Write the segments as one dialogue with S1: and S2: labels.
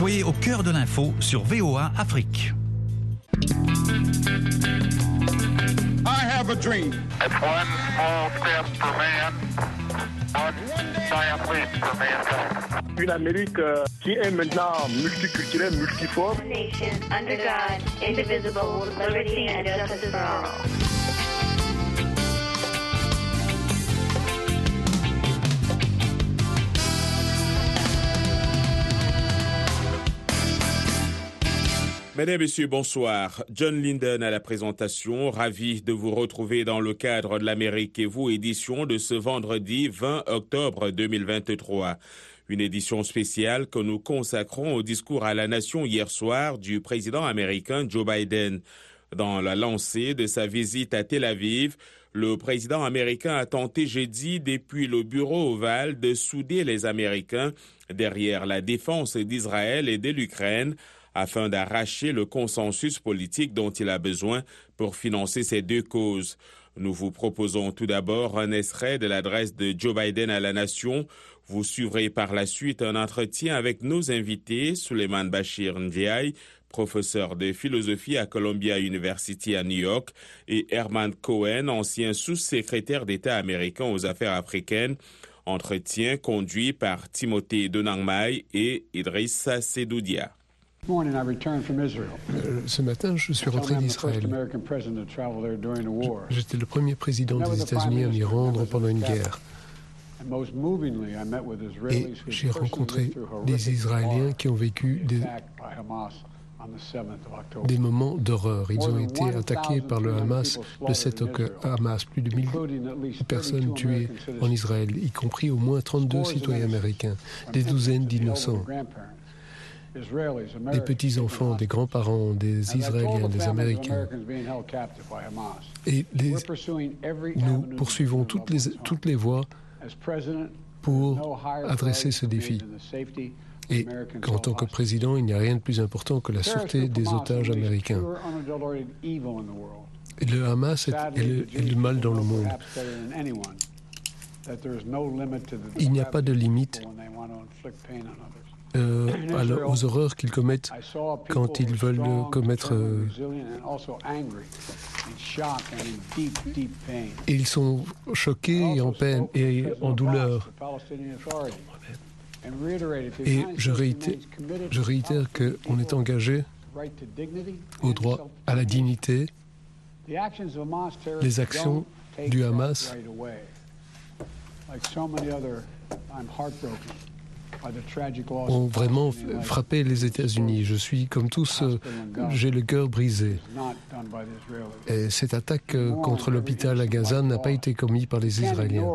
S1: Soyez au cœur de l'info sur VOA Afrique.
S2: I have a dream.
S3: It's one small step for man, one giant leap for mankind.
S2: Une Amérique euh, qui est maintenant multiculturelle, multiforme.
S4: nation under God, indivisible, with liberty and justice for all.
S5: Mesdames, Messieurs, bonsoir. John Linden à la présentation. Ravi de vous retrouver dans le cadre de l'Amérique et vous, édition de ce vendredi 20 octobre 2023. Une édition spéciale que nous consacrons au discours à la nation hier soir du président américain Joe Biden. Dans la lancée de sa visite à Tel Aviv, le président américain a tenté jeudi depuis le bureau ovale de souder les Américains derrière la défense d'Israël et de l'Ukraine afin d'arracher le consensus politique dont il a besoin pour financer ces deux causes. Nous vous proposons tout d'abord un extrait de l'adresse de Joe Biden à la nation. Vous suivrez par la suite un entretien avec nos invités, Suleiman Bachir Ndiaye, professeur de philosophie à Columbia University à New York, et Herman Cohen, ancien sous-secrétaire d'État américain aux affaires africaines. Entretien conduit par Timothée Donangmai et Idrissa Sedoudia.
S6: Euh, Ce matin, je suis rentré d'Israël. J'étais le premier président des États-Unis à m'y rendre pendant une guerre. Et j'ai rencontré des Israéliens qui ont vécu des, des moments d'horreur. Ils ont été attaqués par le Hamas le 7 octobre. Hamas, plus de 1000 personnes tuées en Israël, y compris au moins 32 citoyens américains, des douzaines d'innocents des petits-enfants, des grands-parents, des Israéliens, des Américains. Et les- nous poursuivons toutes les, toutes les voies pour adresser ce défi. Et qu'en tant que président, il n'y a rien de plus important que la sûreté des otages américains. Le Hamas est, est le, est le mal dans le monde. Il n'y a pas de limite euh, la- aux horreurs qu'ils commettent quand ils veulent commettre. euh, et ils sont choqués et en peine et en douleur. Et je réitère, je réitère qu'on est engagé au droit à la dignité.
S7: Les actions du Hamas
S6: ont vraiment frappé les États-Unis. Je suis comme tous, euh, j'ai le cœur brisé. Et cette attaque euh, contre l'hôpital à Gaza n'a pas été commise par les Israéliens.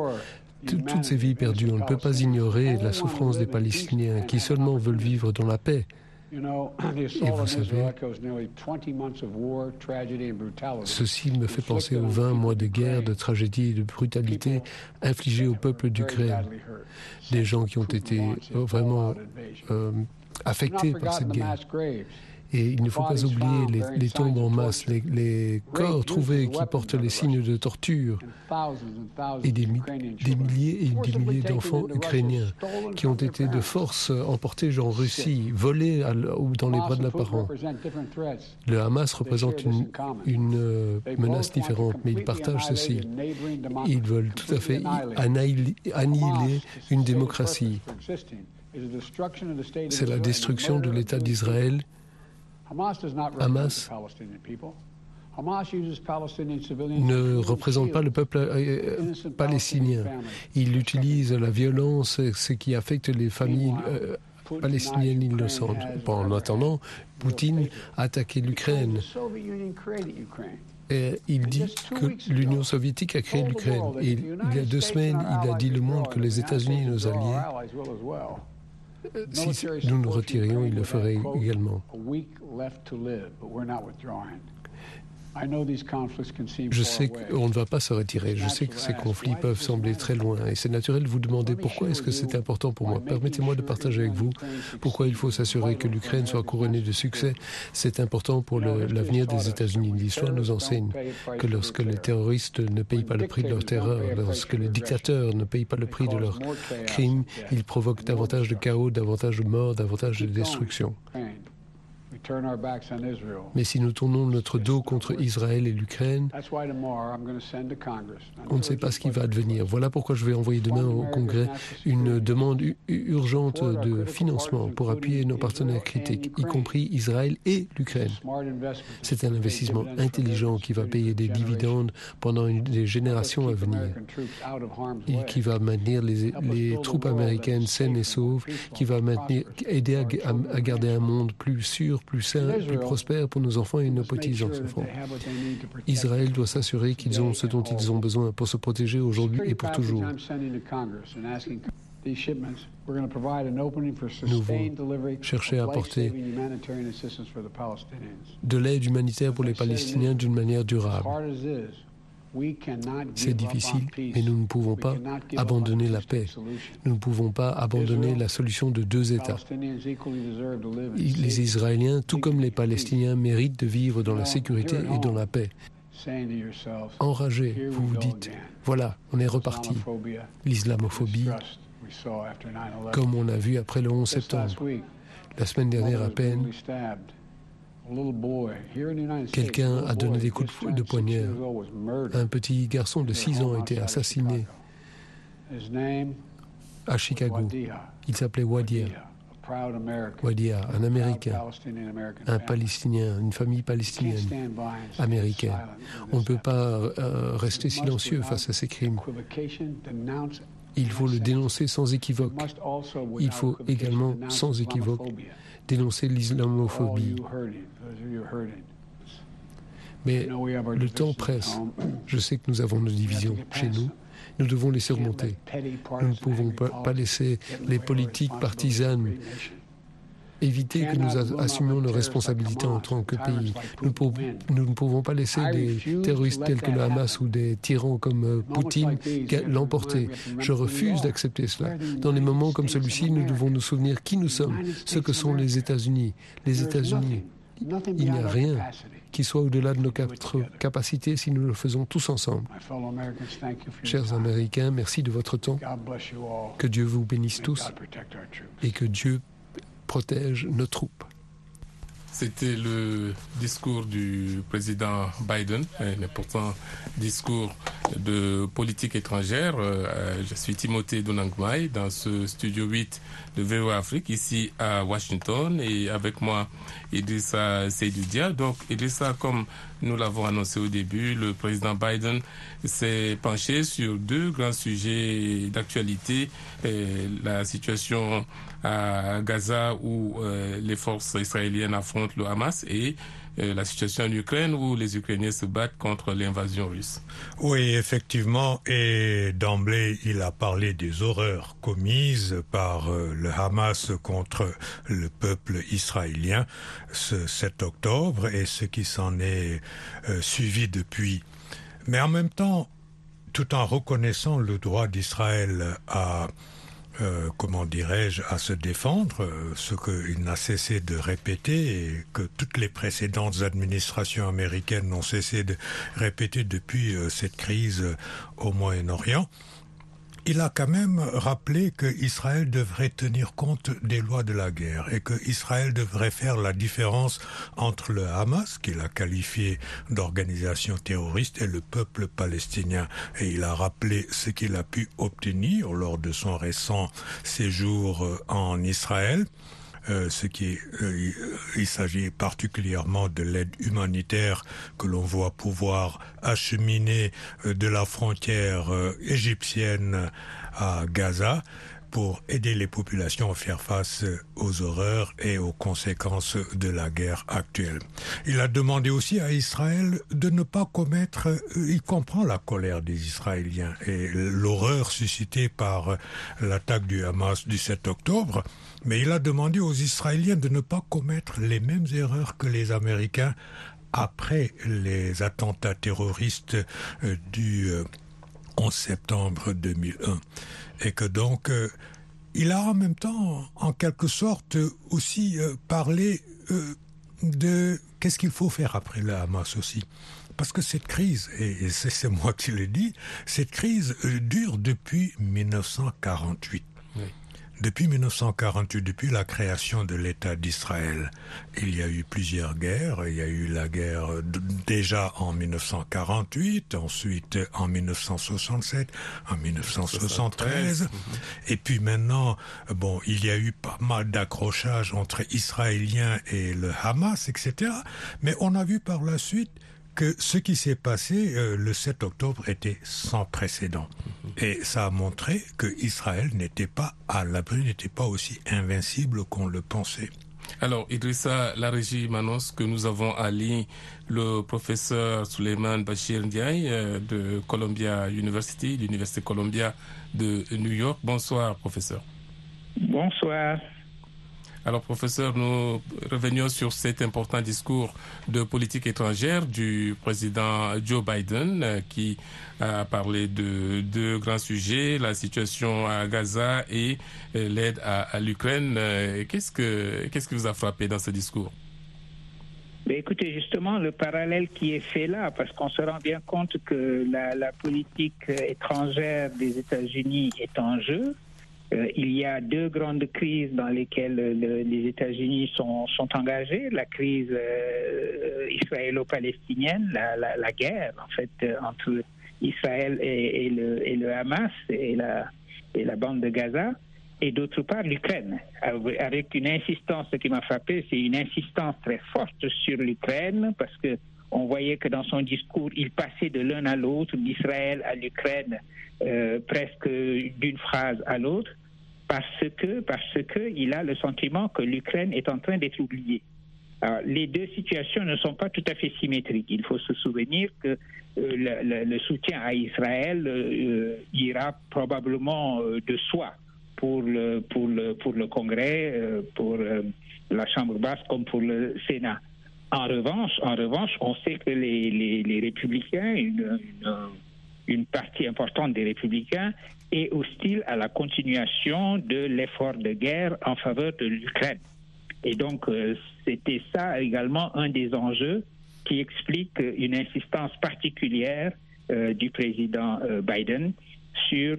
S6: Tout- Toutes ces vies perdues, on ne peut pas ignorer la souffrance des Palestiniens qui seulement veulent vivre dans la paix.
S7: Et vous savez,
S6: Ceci me fait penser aux 20 mois de guerre, de tragédie et de brutalité infligées au peuple d'Ukraine. Des gens qui ont été vraiment euh, affectés par cette guerre. Et il ne faut pas oublier les, les tombes en masse, les, les corps trouvés qui portent les signes de torture et des, mi- des milliers et des milliers d'enfants ukrainiens qui ont été de force emportés en Russie, volés à dans les bras de leurs parents. Le Hamas représente une, une, euh, menace différente, mais ils partagent ceci. Ils veulent tout à fait annihiler une démocratie. C'est la destruction de l'État d'Israël. Hamas ne représente pas le peuple euh, palestinien. Il utilise la violence, ce qui affecte les familles euh, palestiniennes innocentes. En attendant, Poutine a attaqué l'Ukraine. Et il dit que l'Union soviétique a créé l'Ukraine. Il y a deux semaines, il a dit le monde que les États-Unis, nos alliés, si nous nous retirions, il le ferait également. Je sais qu'on ne va pas se retirer. Je sais que ces conflits peuvent sembler très loin. Et c'est naturel de vous demander pourquoi est-ce que c'est important pour moi. Permettez-moi de partager avec vous pourquoi il faut s'assurer que l'Ukraine soit couronnée de succès. C'est important pour l'avenir des États-Unis. L'histoire nous enseigne que lorsque les terroristes ne payent pas le prix de leur terreur, lorsque les dictateurs ne payent pas le prix de leurs crimes, ils provoquent davantage de chaos, davantage de morts, davantage de destruction. Mais si nous tournons notre dos contre Israël et l'Ukraine, on ne sait pas ce qui va advenir. Voilà pourquoi je vais envoyer demain au Congrès une demande urgente de financement pour appuyer nos partenaires critiques, y compris Israël et l'Ukraine. C'est un investissement intelligent qui va payer des dividendes pendant une, des générations à venir et qui va maintenir les, les troupes américaines saines et sauves, qui va maintenir, aider à, à garder un monde plus sûr, plus sain, plus prospère pour nos enfants et nos petits-enfants. Israël doit s'assurer qu'ils ont ce dont ils ont besoin pour se protéger aujourd'hui et pour toujours. Nous vont chercher à apporter de l'aide humanitaire pour les Palestiniens d'une manière durable. C'est difficile, mais nous ne pouvons pas abandonner la paix. Nous ne pouvons pas abandonner la solution de deux États. Les Israéliens, tout comme les Palestiniens, méritent de vivre dans la sécurité et dans la paix. Enragés, vous vous dites, voilà, on est reparti. L'islamophobie, comme on a vu après le 11 septembre. La semaine dernière à peine, Quelqu'un a donné des coups de, poignard. Un petit garçon de 6 ans a été assassiné à Chicago. Il s'appelait Wadia. Wadia, un Américain, un Palestinien, une famille palestinienne américaine. On ne peut pas euh, rester silencieux face à ces crimes. Il faut le dénoncer sans équivoque. Il faut également, sans équivoque, dénoncer l'islamophobie. Mais le temps presse. Je sais que nous avons nos divisions chez nous. Nous devons les surmonter. Nous ne pouvons pas laisser les politiques partisanes éviter que nous assumions nos responsabilités en tant que pays. Nous, nous, ne pouvons pas laisser des terroristes tels que le Hamas ou des tyrans comme euh, Poutine l'emporter. Je refuse d'accepter cela. Dans des moments comme celui-ci, nous devons nous souvenir qui nous sommes, ce que sont les États-Unis. Les États-Unis. Il n'y a rien qui soit au-delà de nos capacités si nous le faisons tous ensemble. Chers Américains, merci de votre temps. Que Dieu vous bénisse tous et que Dieu protège nos troupes.
S8: C'était le discours du président Biden, un important discours de politique étrangère. Euh, je suis Timothée Donangmai dans ce studio 8 de VOA Afrique ici à Washington et avec moi Idrissa Seydoudia. Donc Idrissa, comme nous l'avons annoncé au début, le président Biden s'est penché sur deux grands sujets d'actualité, euh, la situation à Gaza où euh, les forces israéliennes affrontent le Hamas et euh, la situation en Ukraine où les Ukrainiens se battent contre l'invasion russe.
S9: Oui, effectivement, et d'emblée, il a parlé des horreurs commises par euh, le Hamas contre le peuple israélien ce 7 octobre et ce qui s'en est suivi depuis. Mais en même temps, tout en reconnaissant le droit d'Israël à euh, comment dirais-je, à se défendre, euh, ce qu'il n'a cessé de répéter et que toutes les précédentes administrations américaines n'ont cessé de répéter depuis euh, cette crise au Moyen-Orient il a quand même rappelé que Israël devrait tenir compte des lois de la guerre et que Israël devrait faire la différence entre le Hamas, qu'il a qualifié d'organisation terroriste, et le peuple palestinien. Et il a rappelé ce qu'il a pu obtenir lors de son récent séjour euh, en Israël. Euh, ce qui euh, il s'agit particulièrement de l'aide humanitaire que l'on voit pouvoir acheminer euh, de la frontière égyptienne à Gaza pour aider les populations à faire face aux horreurs et aux conséquences de la guerre actuelle. Il a demandé aussi à Israël de ne pas commettre, il comprend la colère des Israéliens et l'horreur suscitée par l'attaque du Hamas du 7 octobre, mais il a demandé aux Israéliens de ne pas commettre les mêmes erreurs que les Américains après les attentats terroristes du 11 septembre 2001. Et que donc, il a en même temps, en quelque sorte, aussi parlé de qu'est-ce qu'il faut faire après le Hamas aussi. Parce que cette crise, et c'est moi qui l'ai dit, cette crise dure depuis 1948. Depuis 1948, depuis la création de l'État d'Israël, il y a eu plusieurs guerres. Il y a eu la guerre déjà en 1948, ensuite en 1967, en 1973. Et puis maintenant, bon, il y a eu pas mal d'accrochages entre Israéliens et le Hamas, etc. Mais on a vu par la suite que ce qui s'est passé euh, le 7 octobre était sans précédent. Et ça a montré que Israël n'était pas à l'abri, n'était pas aussi invincible qu'on le pensait.
S8: Alors, Idrissa, la régie m'annonce que nous avons à ligne le professeur Suleiman Bachir Ndiaye euh, de Columbia University, l'Université Columbia de New York. Bonsoir, professeur.
S10: Bonsoir.
S8: Alors, professeur, nous revenions sur cet important discours de politique étrangère du président Joe Biden euh, qui a parlé de deux grands sujets, la situation à Gaza et euh, l'aide à, l'Ukraine. Euh, qu'est-ce que qu'est-ce qui vous a frappé dans ce discours?
S10: Ben écoutez, justement, le parallèle qui est fait là, parce qu'on se rend bien compte que la, la politique étrangère des États-Unis est en jeu, euh, il y a deux grandes crises dans lesquelles les États-Unis sont, engagés. La crise euh, israélo-palestinienne, la, guerre en fait euh, entre Israël et, et, le, et, le, Hamas et la, et la bande de Gaza. Et d'autre part, l'Ukraine, avec une insistance, ce qui m'a frappé, c'est une insistance très forte sur l'Ukraine, parce que on voyait que dans son discours, il passait de l'un à l'autre, d'Israël à l'Ukraine, euh, presque d'une phrase à l'autre, parce que il a le sentiment que l'Ukraine est en train d'être oubliée. Les deux situations ne sont pas tout à fait symétriques. Il faut se souvenir que euh, le, soutien à Israël euh, ira probablement de soi pour le, pour le, Congrès, pour la Chambre basse comme pour le Sénat. En revanche, en revanche, on sait que les, les, les républicains, une, une, partie importante des républicains, est hostile à la continuation de l'effort de guerre en faveur de l'Ukraine. Et donc, euh, c'était ça également un des enjeux qui explique une insistance particulière euh, du président euh, Biden sur,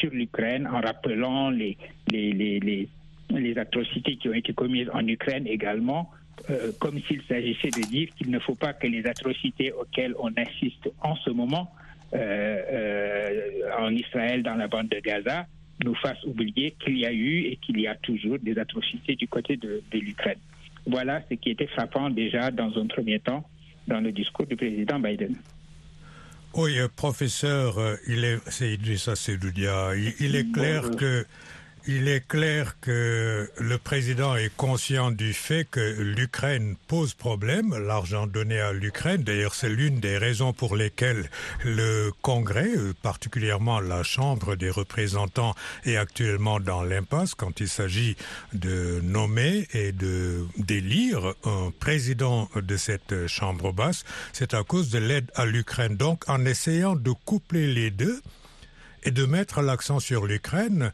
S10: sur l'Ukraine en rappelant les, les, les, les, atrocités qui ont été commises en Ukraine également euh, comme s'il s'agissait de dire qu'il ne faut pas que les atrocités auxquelles on assiste en ce moment euh, euh, en Israël, dans la bande de Gaza, nous fassent oublier qu'il y a eu et qu'il y a toujours des atrocités du côté de, de l'Ukraine. Voilà ce qui était frappant déjà dans un premier temps dans le discours du président Biden.
S9: Oui, professeur, il est, c'est Idrissa il, il est clair que Il est clair que le président est conscient du fait que l'Ukraine pose problème, l'argent donné à l'Ukraine. D'ailleurs, c'est l'une des raisons pour lesquelles le Congrès, particulièrement la Chambre des représentants, est actuellement dans l'impasse quand il s'agit de nommer et d'élire un président de cette Chambre basse. C'est à cause de l'aide à l'Ukraine. Donc, en essayant de coupler les deux et de mettre l'accent sur l'Ukraine,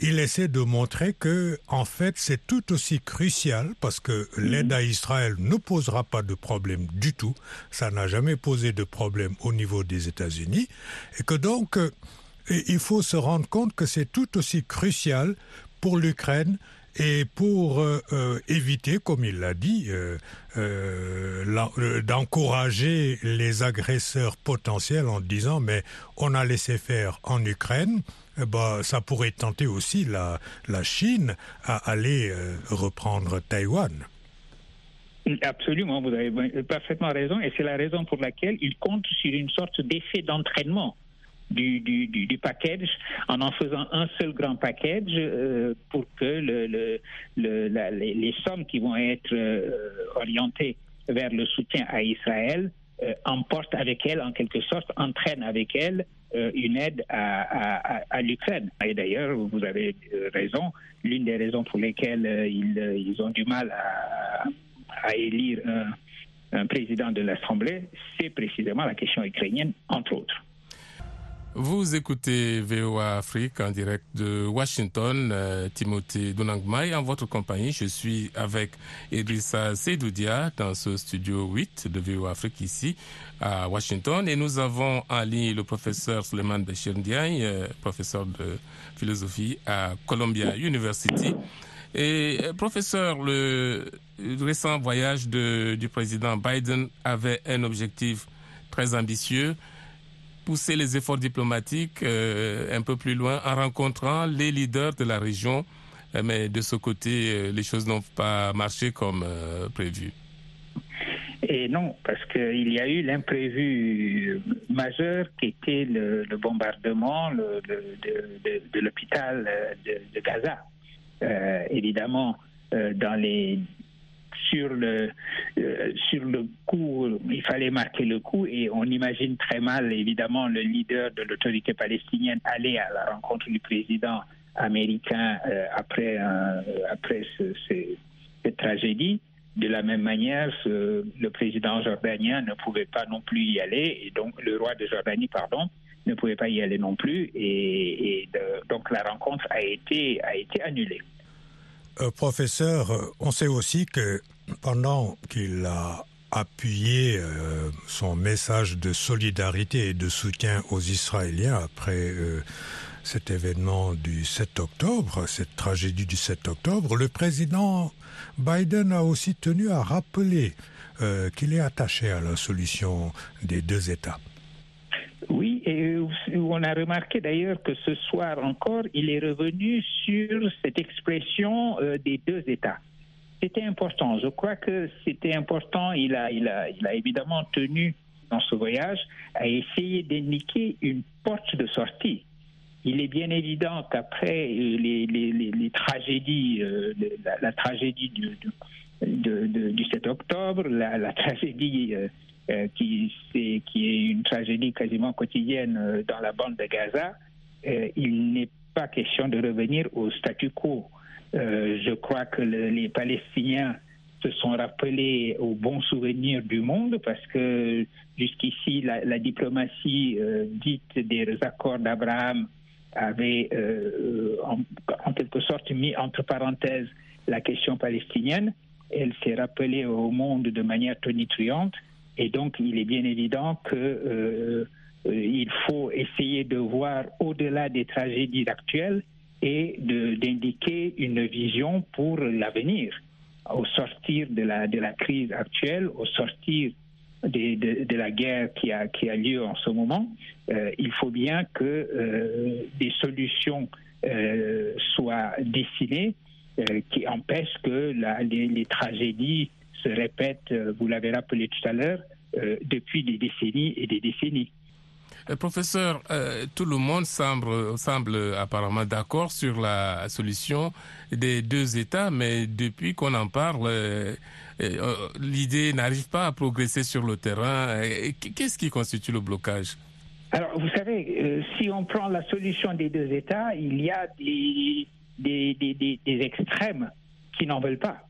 S9: il essaie de montrer que en fait c'est tout aussi crucial parce que l'aide à Israël ne posera pas de problème du tout. Ça n'a jamais posé de problème au niveau des États-Unis. Et que donc euh, il faut se rendre compte que c'est tout aussi crucial pour l'Ukraine et pour euh, euh, éviter comme il l'a dit euh, d'encourager les agresseurs potentiels en disant mais on a laissé faire en Ukraine eh ben, ça pourrait tenter aussi la, la Chine à aller euh, reprendre Taïwan.
S10: Absolument, vous avez parfaitement raison et c'est la raison pour laquelle il compte sur une sorte d'effet d'entraînement du, du, du, package en en faisant un seul grand package euh, pour que le, le, le, la, les, sommes qui vont être euh, orientées vers le soutien à Israël euh, emportent avec elle en quelque sorte entraînent avec elle une aide à, l'Ukraine. Et d'ailleurs, vous avez raison, l'une des raisons pour lesquelles euh, ils, ont du mal à, élire un président de l'Assemblée, c'est précisément la question ukrainienne, entre autres.
S8: Vous écoutez VOA Afrique en direct de Washington, euh, Timothée Dunangmai en votre compagnie. Je suis avec Idrissa Sedoudia dans ce studio 8 de VOA Afrique ici à Washington et nous avons en ligne le professeur Suleiman Bachir Ndiaye, euh, professeur de philosophie à Columbia University. Et euh, professeur, le récent voyage de, du président Biden avait un objectif très ambitieux pousser les efforts diplomatiques euh, un peu plus loin en rencontrant les leaders de la région. Euh, mais de ce côté, euh, les choses n'ont pas marché comme prévu.
S10: Et non, parce qu'il y a eu l'imprévu majeur qui était le, bombardement de, l'hôpital de, Gaza. Évidemment, dans les sur le euh, sur le coup, il fallait marquer le coup et on imagine très mal évidemment le leader de l'autorité palestinienne aller à la rencontre du président américain euh, après euh, après ce, ce, cette tragédie. De la même manière, le président jordanien ne pouvait pas non plus y aller et donc le roi de Jordanie, pardon, ne pouvait pas y aller non plus et, donc la rencontre a été a été annulée.
S9: Professeur, on sait aussi que pendant qu'il a appuyé euh, son message de solidarité et de soutien aux Israéliens après euh, cet événement du 7 octobre, cette tragédie du 7 octobre, le président Biden a aussi tenu à rappeler euh, qu'il est attaché à la solution des deux États.
S10: Oui, et on a remarqué d'ailleurs que ce soir encore, il est revenu sur cette expression des deux États. C'était important. Je crois que c'était important. Il a, il, a, il a évidemment tenu dans ce voyage à essayer d'indiquer une porte de sortie. Il est bien évident qu'après les, les, tragédies, euh, la, tragédie du, du, de, de, du 7 octobre, la, tragédie euh, euh, qui, est, qui est une tragédie quasiment quotidienne euh, dans la bande de Gaza, euh, il n'est pas question de revenir au statu quo. Euh, je crois que le, les Palestiniens se sont rappelés au bon souvenir du monde parce que jusqu'ici la, diplomatie euh, dite des accords d'Abraham avait euh, en, quelque sorte mis entre parenthèses la question palestinienne. Elle s'est rappelée au monde de manière tonitruante et donc, il est bien évident que il faut essayer de voir au-delà des tragédies actuelles et d'indiquer une vision pour l'avenir. Au sortir de la, crise actuelle, au sortir de, la guerre qui a, lieu en ce moment, euh, il faut bien que euh, des solutions euh, soient dessinées qui empêchent que les, tragédies se répète, vous l'avez rappelé tout à l'heure, depuis des décennies et des décennies.
S8: Euh, professeur, euh, tout le monde semble, apparemment d'accord sur la solution des deux États, mais depuis qu'on en parle, euh, l'idée n'arrive pas à progresser sur le terrain. Qu'est-ce qui constitue le blocage?
S10: Alors, vous savez, si on prend la solution des deux États, il y a des, extrêmes qui n'en veulent pas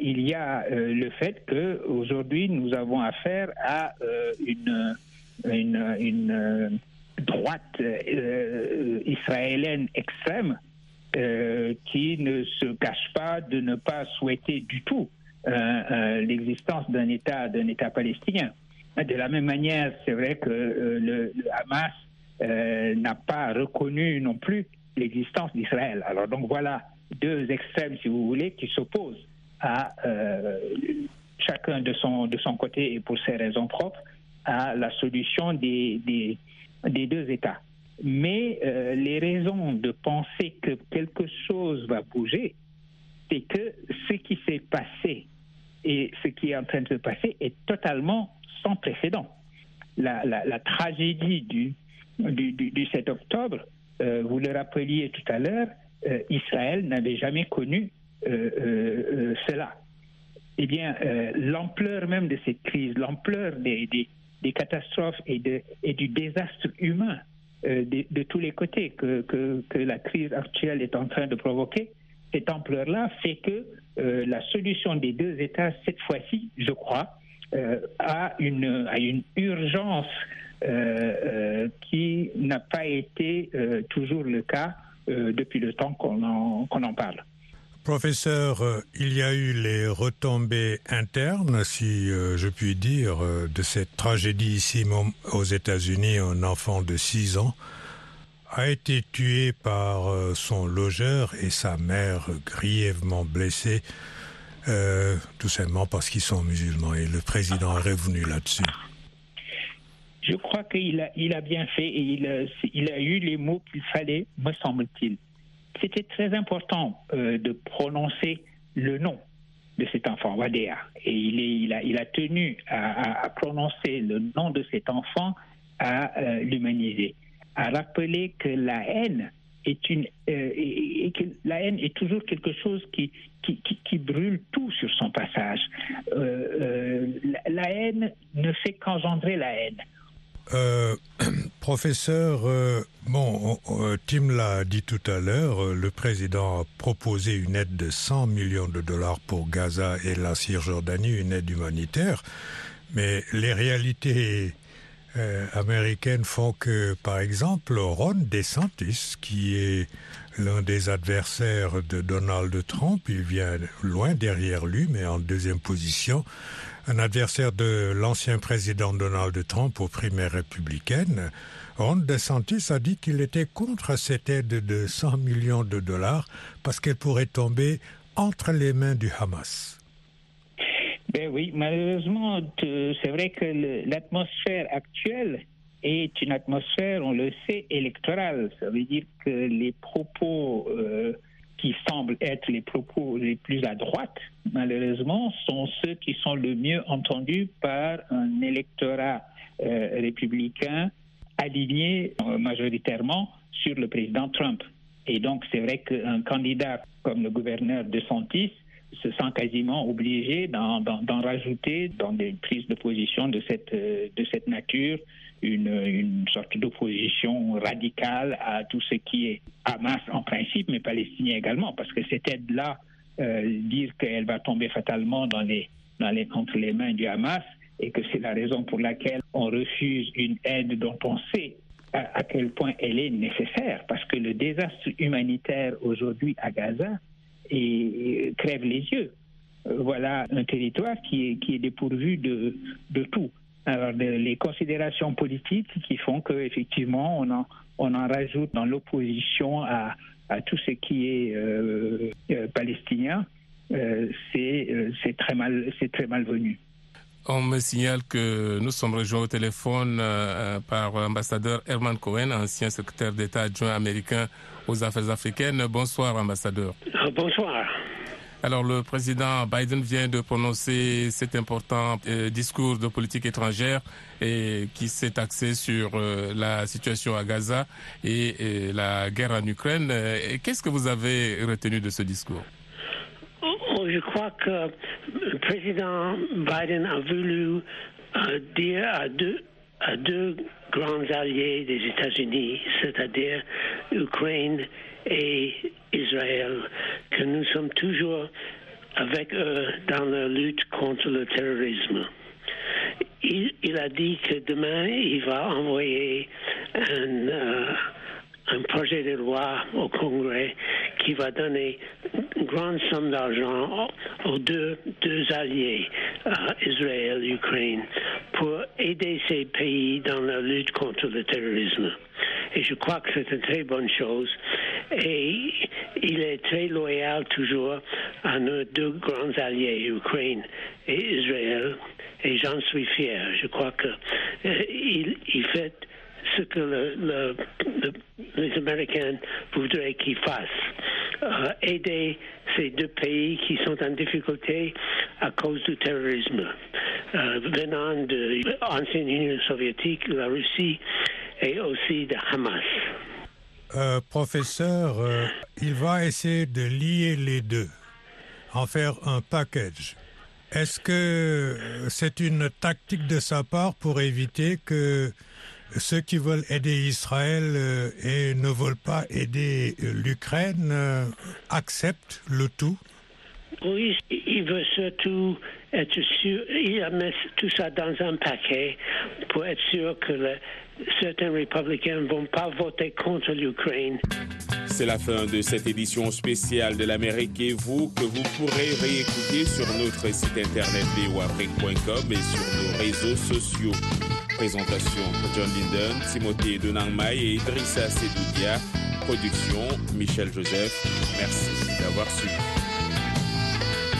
S10: il y a le fait que aujourd'hui nous avons affaire à une, une, une droite israélienne extrême qui ne se cache pas de ne pas souhaiter du tout l'existence d'un État d'un État palestinien. De la même manière, c'est vrai que le, le, Hamas n'a pas reconnu non plus l'existence d'Israël. Alors donc voilà deux extrêmes, si vous voulez, qui s'opposent à euh, chacun de son, de son côté et pour ses raisons propres à la solution des, des, deux États. Mais euh, les raisons de penser que quelque chose va bouger, c'est que ce qui s'est passé et ce qui est en train de se passer est totalement sans précédent. La, la, tragédie du, du, du, du, 7 octobre, euh, vous le rappeliez tout à l'heure, euh, Israël n'avait jamais connu cela. Eh bien, l'ampleur même de cette crise, l'ampleur des, des, catastrophes et, de, et, du désastre humain de, de, tous les côtés que, que, la crise actuelle est en train de provoquer, cette ampleur-là fait que la solution des deux États, cette fois-ci, je crois, à, une, à une urgence qui n'a pas été toujours le cas depuis le temps qu'on en, qu'on en parle.
S9: Professeur, il y a eu les retombées internes, si je puis dire, de cette tragédie ici aux États-Unis. Un enfant de 6 ans a été tué par son logeur et sa mère grièvement blessée, euh, tout simplement parce qu'ils sont musulmans. Et le président est revenu là-dessus.
S10: Je crois qu'il a, il a bien fait et il a eu les mots qu'il fallait, me semble-t-il c'était très important euh, de prononcer le nom de cet enfant, Wadea. Et il, il, a, tenu à, prononcer le nom de cet enfant, à euh, l'humaniser, à rappeler que la haine est une euh, haine toujours quelque chose qui brûle tout sur son passage. La haine ne fait qu'engendrer la haine.
S9: Euh, professeur, euh, bon, euh, Tim l'a dit tout à l'heure, euh, le président a proposé une aide de 100 millions de dollars pour Gaza et la Cisjordanie, une aide humanitaire, mais les réalités américaines font que, par exemple, Ron DeSantis, qui est l'un des adversaires de Donald Trump, il vient loin derrière lui, mais en deuxième position, un adversaire de l'ancien président Donald Trump aux primaires républicaines, Ron DeSantis a dit qu'il était contre cette aide de 100 millions de dollars parce qu'elle pourrait tomber entre les mains du Hamas.
S10: Ben oui, malheureusement, c'est vrai que l'atmosphère actuelle est une atmosphère, on le sait, électorale. Ça veut dire que les propos euh, qui semblent être les propos les plus à droite, malheureusement, sont ceux qui sont le mieux entendus par un électorat euh, républicain aligné euh, majoritairement sur le président Trump. Et donc, c'est vrai qu'un candidat comme le gouverneur de Santis se sent quasiment obligé d'en rajouter dans des prises de position de cette, de cette nature une, une sorte d'opposition radicale à tout ce qui est Hamas en principe, mais palestinien également, parce que cette aide-là, euh, dire qu'elle va tomber fatalement dans les, dans les, entre les mains du Hamas et que c'est la raison pour laquelle on refuse une aide dont on sait à, à quel point elle est nécessaire, parce que le désastre humanitaire aujourd'hui à Gaza et crève les yeux. Euh, voilà un territoire qui est, qui est dépourvu de, de tout. Alors, de, les considérations politiques qui font qu'effectivement, on en, on en rajoute dans l'opposition à, à tout ce qui est euh, euh, palestinien, euh, c'est très, mal, très malvenu.
S8: On me signale que nous sommes rejoints au téléphone euh, par l'ambassadeur Herman Cohen, ancien secrétaire d'État adjoint américain aux affaires africaines. Bonsoir, ambassadeur.
S11: Bonsoir.
S8: Alors, le président Biden vient de prononcer cet important euh, discours de politique étrangère et qui s'est axé sur euh, la situation à Gaza et, et la guerre en Ukraine. Qu'est-ce que vous avez retenu de ce discours?
S11: Oh, Je crois que le président Biden a voulu euh, dire à deux, grands alliés des États-Unis, c'est-à-dire Ukraine et Israël, que nous sommes toujours avec eux dans la lutte contre le terrorisme. Il, a dit que demain, il va envoyer un, euh, un projet de loi au Congrès qui va donner une grande somme d'argent aux deux, deux alliés, euh, Israël et Ukraine, pour aider ces pays dans la lutte contre le terrorisme. Et je crois que c'est une très bonne chose. Et il est très loyal toujours à nos deux grands alliés, Ukraine et Israël. Et j'en suis fier. Je crois que euh, il, fait ce que le, le, le, les Américains voudraient qu'ils fassent. Euh, aider ces deux pays qui sont en difficulté à cause du terrorisme, euh, venant de l'ancienne Union soviétique, la Russie et aussi de Hamas.
S9: Euh, professeur, euh, il va essayer de lier les deux, en faire un package. Est-ce que c'est une tactique de sa part pour éviter que ceux qui veulent aider Israël euh, et ne veulent pas aider l'Ukraine acceptent le tout?
S11: Oui, il veut surtout être sûr, il a mis tout ça dans un paquet pour être sûr que certains républicains ne vont pas voter contre l'Ukraine.
S5: C'est la fin de cette édition spéciale de l'Amérique et vous que vous pourrez réécouter sur notre site internet voafrique.com et sur nos réseaux sociaux. Présentation John Linden, Timothée Denangmai et Idrissa Sedoudia. Production Michel Joseph. Merci d'avoir suivi.